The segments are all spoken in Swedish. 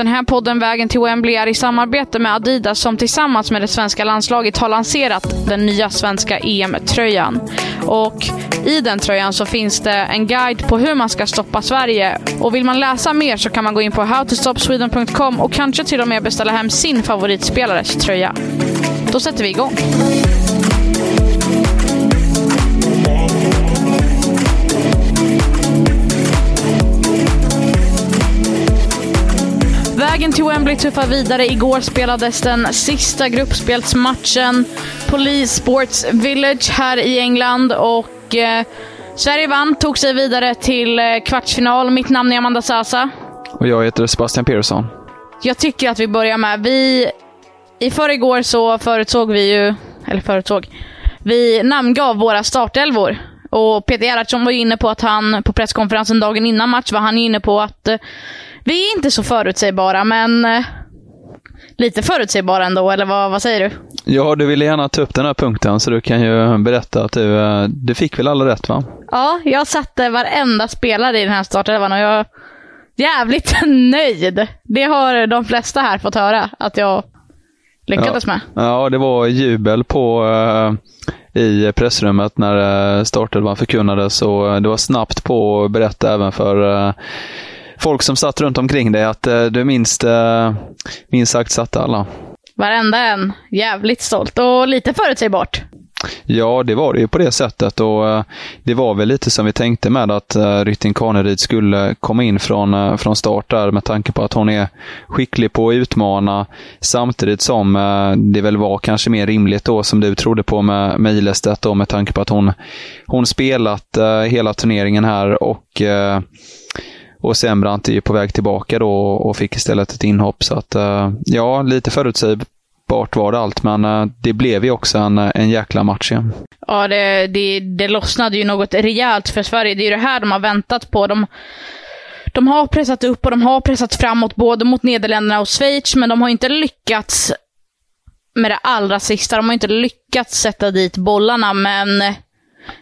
Den här podden Vägen till Wembley är i samarbete med Adidas som tillsammans med det svenska landslaget har lanserat den nya svenska EM-tröjan. Och i den tröjan så finns det en guide på hur man ska stoppa Sverige. Och vill man läsa mer så kan man gå in på howtostopsweden.com och kanske till och med beställa hem sin favoritspelares tröja. Då sätter vi igång. Vägen till Wembley tuffar vidare. Igår spelades den sista gruppspelsmatchen Police Sports Village här i England och eh, Sverige vann, tog sig vidare till eh, kvartsfinal. Mitt namn är Amanda Sasa. Och jag heter Sebastian Persson. Jag tycker att vi börjar med, vi... I förrgår så förutsåg vi ju, eller förutsåg, vi namngav våra startelvor. Och Peter Gerhardsson var ju inne på att han, på presskonferensen dagen innan match, var han inne på att eh, vi är inte så förutsägbara, men eh, lite förutsägbara ändå, eller vad, vad säger du? Ja, du ville gärna ta upp den här punkten, så du kan ju berätta att du, eh, du fick väl alla rätt va? Ja, jag satte varenda spelare i den här startelvan och jag är jävligt nöjd. Det har de flesta här fått höra att jag lyckades ja. med. Ja, det var jubel på uh, i pressrummet när uh, startelvan förkunnades och det var snabbt på att berätta även för uh, folk som satt runt omkring dig att uh, du minst, uh, minst sagt satte alla. Varenda en. Jävligt stolt och lite förutsägbart. Ja, det var det ju på det sättet och uh, det var väl lite som vi tänkte med att Rytting Kaneryd skulle komma in från, från start där med tanke på att hon är skicklig på att utmana samtidigt som det väl var kanske mer rimligt då som du trodde på med, med Ilestedt då med tanke på att hon, hon spelat hela turneringen här och och Sembrant är ju på väg tillbaka då och fick istället ett inhopp. Så att eh, ja, lite förutsägbart var det allt, men eh, det blev ju också en, eh, en jäkla match igen. Ja, det, det, det lossnade ju något rejält för Sverige. Det är ju det här de har väntat på. De, de har pressat upp och de har pressat framåt både mot Nederländerna och Schweiz, men de har inte lyckats med det allra sista. De har inte lyckats sätta dit bollarna, men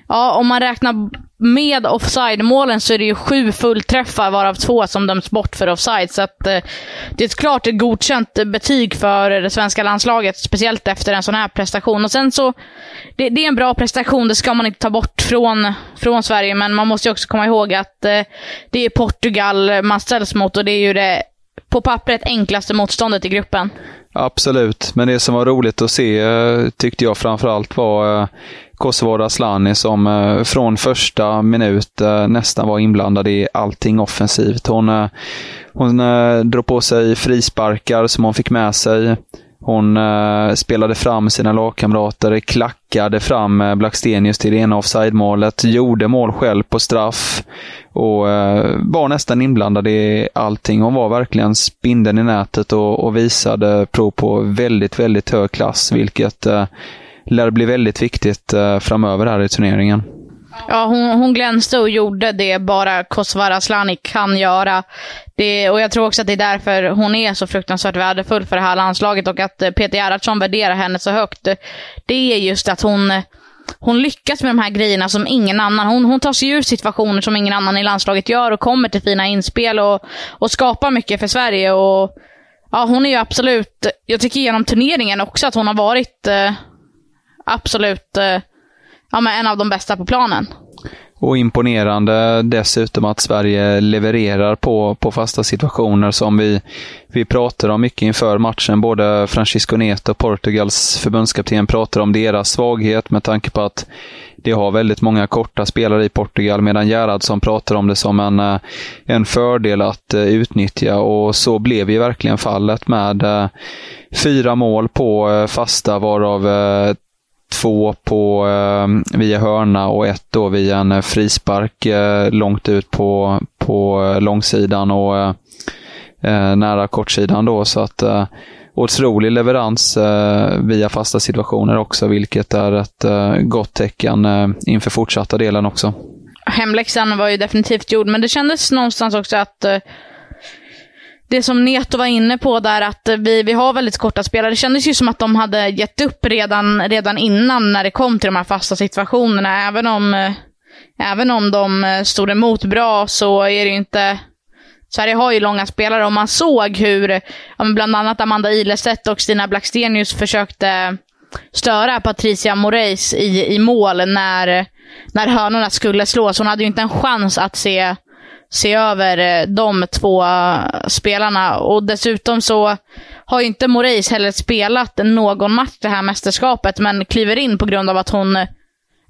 ja, om man räknar med offside-målen så är det ju sju fullträffar varav två som döms bort för offside. Så att, eh, det är ett klart ett godkänt betyg för det svenska landslaget, speciellt efter en sån här prestation. Och sen så, det, det är en bra prestation, det ska man inte ta bort från, från Sverige, men man måste ju också komma ihåg att eh, det är Portugal man ställs mot och det är ju det på pappret enklaste motståndet i gruppen. Absolut, men det som var roligt att se eh, tyckte jag framförallt var eh, Kosovo Raslani som eh, från första minut nästan var inblandad i allting offensivt. Hon, hon drog på sig frisparkar som hon fick med sig. Hon eh, spelade fram sina lagkamrater, klackade fram eh, Blackstenius till det ena offside-målet, gjorde mål själv på straff och eh, var nästan inblandad i allting. Hon var verkligen spindeln i nätet och, och visade prov på väldigt, väldigt hög klass, vilket eh, lär bli väldigt viktigt eh, framöver här i turneringen. Ja, hon, hon glänste och gjorde det bara Kosovare Asllani kan göra. Det, och jag tror också att det är därför hon är så fruktansvärt värdefull för det här landslaget och att eh, Peter Gerhardsson värderar henne så högt. Det är just att hon, eh, hon lyckas med de här grejerna som ingen annan. Hon, hon tar sig ur situationer som ingen annan i landslaget gör och kommer till fina inspel och, och skapar mycket för Sverige. Och, ja, hon är ju absolut, jag tycker genom turneringen också att hon har varit eh, absolut eh, ja, men en av de bästa på planen. Och imponerande dessutom att Sverige levererar på, på fasta situationer som vi, vi pratar om mycket inför matchen. Både Francisco Neto Portugals förbundskapten pratar om deras svaghet med tanke på att de har väldigt många korta spelare i Portugal medan Gerhardsson pratar om det som en, eh, en fördel att eh, utnyttja och så blev ju verkligen fallet med eh, fyra mål på fasta varav två på, eh, via hörna och ett då via en eh, frispark eh, långt ut på, på eh, långsidan och eh, eh, nära kortsidan då. Så att eh, otrolig leverans eh, via fasta situationer också, vilket är ett eh, gott tecken eh, inför fortsatta delen också. Hemläxan var ju definitivt gjord, men det kändes någonstans också att eh, det som Neto var inne på där, att vi, vi har väldigt korta spelare. Det kändes ju som att de hade gett upp redan, redan innan när det kom till de här fasta situationerna. Även om, eh, även om de eh, stod emot bra så är det ju inte Sverige har ju långa spelare och man såg hur bland annat Amanda Ilestedt och Stina Blackstenius försökte störa Patricia Moreis i, i mål när, när hörnorna skulle slås. Hon hade ju inte en chans att se, se över eh, de två spelarna. Och dessutom så har ju inte Moraes heller spelat någon match det här mästerskapet, men kliver in på grund av att hon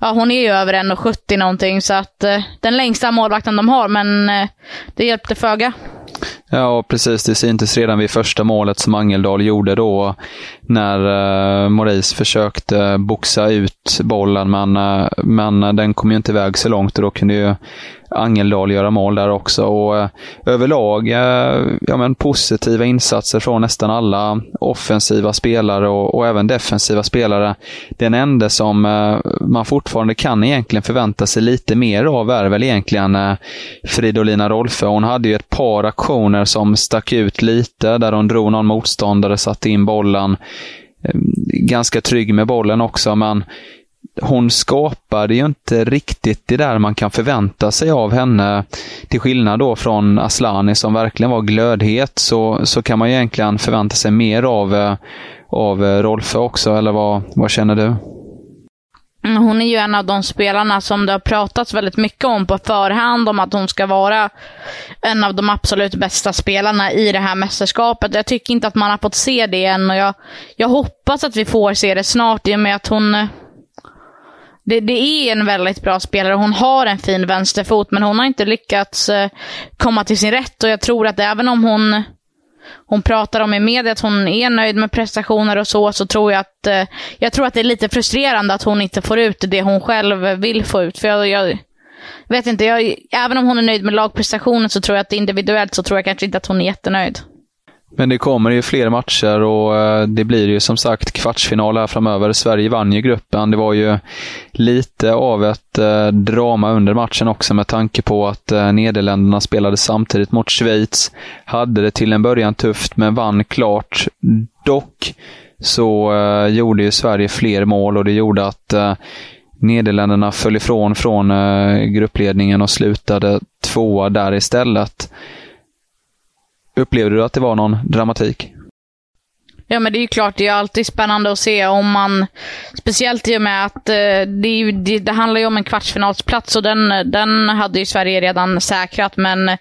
Ja, hon är ju över 1,70 någonting, så att eh, den längsta målvakten de har, men eh, det hjälpte föga. Ja, precis. Det syntes redan vid första målet som Angeldal gjorde då när eh, Moris försökte eh, boxa ut bollen, men, eh, men den kom ju inte iväg så långt och då kunde ju Angeldal göra mål där också. Och, eh, överlag eh, ja, men positiva insatser från nästan alla offensiva spelare och, och även defensiva spelare. Den enda som eh, man fortfarande kan egentligen förvänta sig lite mer av är väl egentligen Fridolina Rolfö. Hon hade ju ett par aktioner som stack ut lite, där hon drog någon motståndare, satte in bollen. Ganska trygg med bollen också, men hon skapade ju inte riktigt det där man kan förvänta sig av henne. Till skillnad då från Aslani som verkligen var glödhet, så, så kan man ju egentligen förvänta sig mer av, eh, av eh, Rolfö också, eller vad, vad känner du? Hon är ju en av de spelarna som det har pratats väldigt mycket om på förhand, om att hon ska vara en av de absolut bästa spelarna i det här mästerskapet. Jag tycker inte att man har fått se det än och jag, jag hoppas att vi får se det snart i och med att hon det, det, är en väldigt bra spelare. Hon har en fin vänsterfot, men hon har inte lyckats eh, komma till sin rätt. Och jag tror att även om hon hon pratar om i media att hon är nöjd med prestationer och så, så tror jag att, eh, jag tror att det är lite frustrerande att hon inte får ut det hon själv vill få ut. För jag, jag vet inte, jag, även om hon är nöjd med lagprestationen så tror jag att individuellt så tror jag kanske inte att hon är jättenöjd. Men det kommer ju fler matcher och eh, det blir ju som sagt kvartsfinal här framöver. Sverige vann ju gruppen. Det var ju lite av ett eh, drama under matchen också med tanke på att eh, Nederländerna spelade samtidigt mot Schweiz. Hade det till en början tufft, men vann klart. Dock så gjorde ju Sverige fler mål och det gjorde att Nederländerna föll ifrån från gruppledningen och slutade tvåa där istället. Upplevde du att det var någon dramatik? Ja, men det är ju klart, det är alltid spännande att se om man, speciellt i och med att eh, det, ju, det, det, handlar ju om en kvartsfinalsplats och den, den hade ju Sverige redan säkrat, men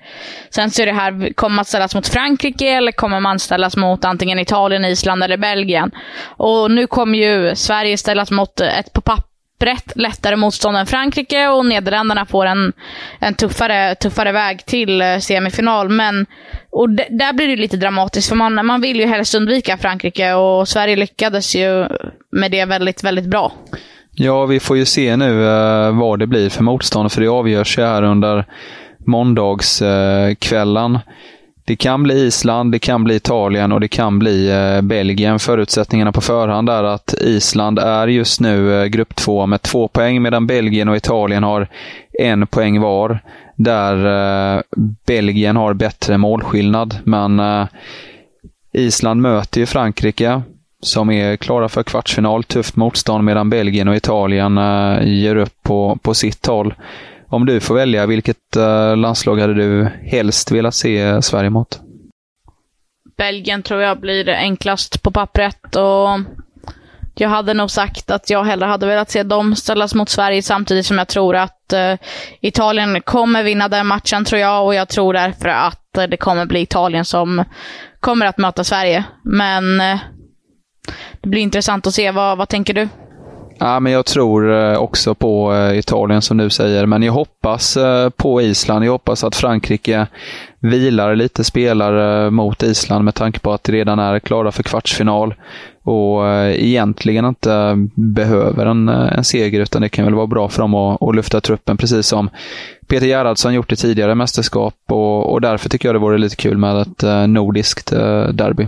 sen så är det här, kommer man ställas mot Frankrike eller kommer man ställas mot antingen Italien, Island eller Belgien? Och nu kommer ju Sverige ställas mot ett på papper brett lättare motstånd än Frankrike och Nederländerna får en, en tuffare, tuffare väg till eh, semifinal. Men, och där blir det lite dramatiskt, för man, man vill ju helst undvika Frankrike och Sverige lyckades ju med det väldigt, väldigt bra. Ja, vi får ju se nu eh, vad det blir för motstånd, för det avgörs ju här under måndagskvällen. Eh, det kan bli Island, det kan bli Italien och det kan bli eh, Belgien. Förutsättningarna på förhand är att Island är just nu eh, grupp två med två poäng medan Belgien och Italien har en poäng var. Där eh, Belgien har bättre målskillnad. Men eh, Island möter ju Frankrike som är klara för kvartsfinal. Tufft motstånd medan Belgien och Italien eh, ger upp på, på sitt håll. Om du får välja, vilket eh, landslag hade du helst velat se Sverige mot? Belgien tror jag blir enklast på pappret och jag hade nog sagt att jag hellre hade velat se dem ställas mot Sverige samtidigt som jag tror att eh, Italien kommer vinna den matchen tror jag och jag tror därför att eh, det kommer bli Italien som kommer att möta Sverige. Men det blir intressant att se. Vad, vad tänker du? Ja, men jag tror eh, också på eh, Italien som du säger, men jag hoppas eh, på Island. Jag hoppas att Frankrike vilar lite spelare mot Island med tanke på att de redan är klara för kvartsfinal. och egentligen inte behöver en, en seger utan det kan väl vara bra för dem att, att lyfta truppen precis som Peter Gerhardsson gjort i tidigare mästerskap och, och därför tycker jag det vore lite kul med ett nordiskt derby.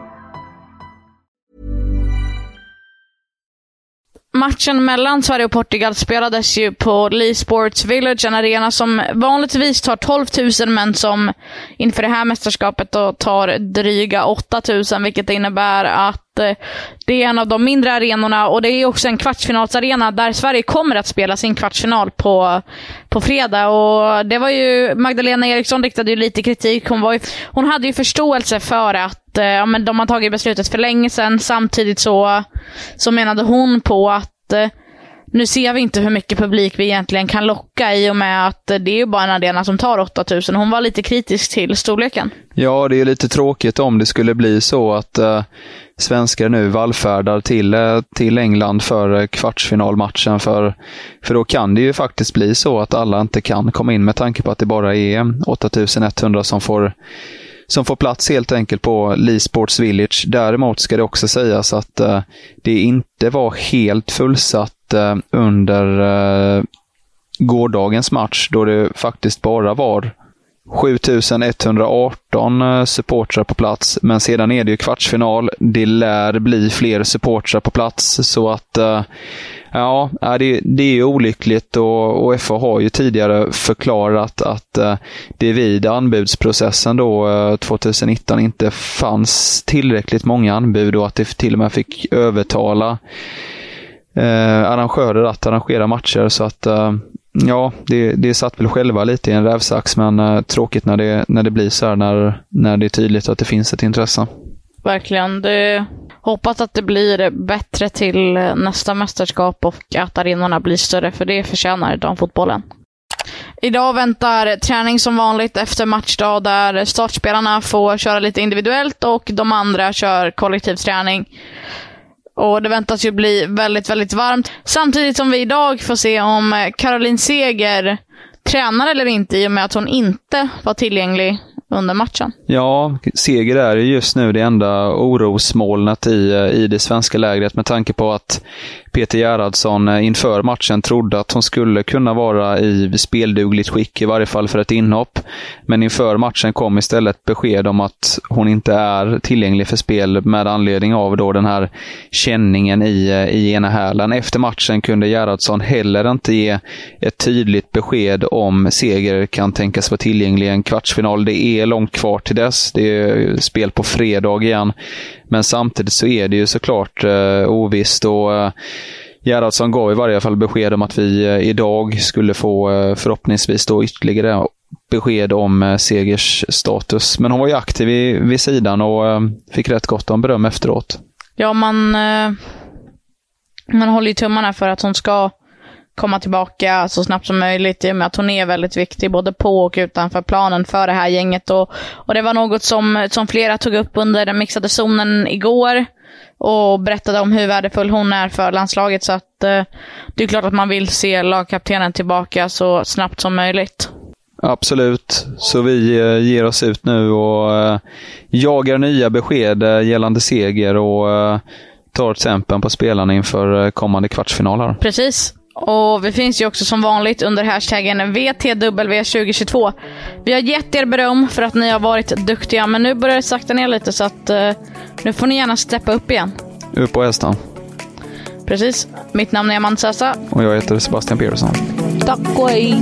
Matchen mellan Sverige och Portugal spelades ju på Lee Sports Village, en arena som vanligtvis tar 12 000 men som inför det här mästerskapet då tar dryga 8 000, vilket innebär att eh, det är en av de mindre arenorna och det är också en kvartsfinalsarena där Sverige kommer att spela sin kvartsfinal på, på fredag. Och det var ju, Magdalena Eriksson riktade ju lite kritik. Hon, var ju, hon hade ju förståelse för att Eh, ja, men de har tagit beslutet för länge sedan. Samtidigt så, så menade hon på att eh, nu ser vi inte hur mycket publik vi egentligen kan locka i och med att eh, det är ju bara en arena som tar 8000. Hon var lite kritisk till storleken. Ja, det är lite tråkigt om det skulle bli så att uh, svenskar nu vallfärdar till, uh, till England för kvartsfinalmatchen. För, för då kan det ju faktiskt bli så att alla inte kan komma in med tanke på att det bara är 8100 som får som får plats helt enkelt på Lee Sports Village. Däremot ska det också sägas att eh, det inte var helt fullsatt eh, under eh, gårdagens match då det faktiskt bara var 7118 eh, supportrar på plats, men sedan är det ju kvartsfinal. Det lär bli fler supportrar på plats, så att eh, Ja, det, det är olyckligt och, och FA har ju tidigare förklarat att eh, det vid anbudsprocessen då eh, 2019 inte fanns tillräckligt många anbud och att det till och med fick övertala eh, arrangörer att arrangera matcher. Så att eh, ja, det, det satt väl själva lite i en rävsax, men eh, tråkigt när det, när det blir så här när, när det är tydligt att det finns ett intresse. Verkligen. Det hoppas att det blir bättre till nästa mästerskap och att arenorna blir större, för det förtjänar damfotbollen. Idag väntar träning som vanligt efter matchdag där startspelarna får köra lite individuellt och de andra kör kollektivträning. Och det väntas ju bli väldigt, väldigt varmt. Samtidigt som vi idag får se om Caroline Seger tränar eller inte i och med att hon inte var tillgänglig under matchen. Ja, seger är just nu det enda orosmolnet i, eh, i det svenska lägret med tanke på att Peter Gerhardsson eh, inför matchen trodde att hon skulle kunna vara i speldugligt skick, i varje fall för ett inhopp. Men inför matchen kom istället besked om att hon inte är tillgänglig för spel med anledning av då den här känningen i, eh, i ena hälen. Efter matchen kunde Gerhardsson heller inte ge ett tydligt besked om Seger kan tänkas vara tillgänglig i en kvartsfinal. Det är långt kvar till dess. Det är spel på fredag igen. Men samtidigt så är det ju såklart eh, ovisst och eh, Gerhardsson gav i varje fall besked om att vi eh, idag skulle få eh, förhoppningsvis då ytterligare besked om eh, Segers status. Men hon var ju aktiv vid, vid sidan och eh, fick rätt gott om beröm efteråt. Ja, man, eh, man håller ju tummarna för att hon ska komma tillbaka så snabbt som möjligt i och med att hon är väldigt viktig både på och utanför planen för det här gänget. Och, och det var något som, som flera tog upp under den mixade zonen igår och berättade om hur värdefull hon är för landslaget. Så att eh, det är klart att man vill se lagkaptenen tillbaka så snabbt som möjligt. Absolut. Så vi eh, ger oss ut nu och eh, jagar nya besked eh, gällande seger och tar tempen på spelarna inför kommande kvartsfinaler. Precis. Och vi finns ju också som vanligt under hashtaggen VTW2022. Vi har gett er beröm för att ni har varit duktiga, men nu börjar det sakta ner lite så att uh, nu får ni gärna steppa upp igen. Upp på hästen. Precis. Mitt namn är Amanda Sassa. Och jag heter Sebastian Petersson. Tack och hej.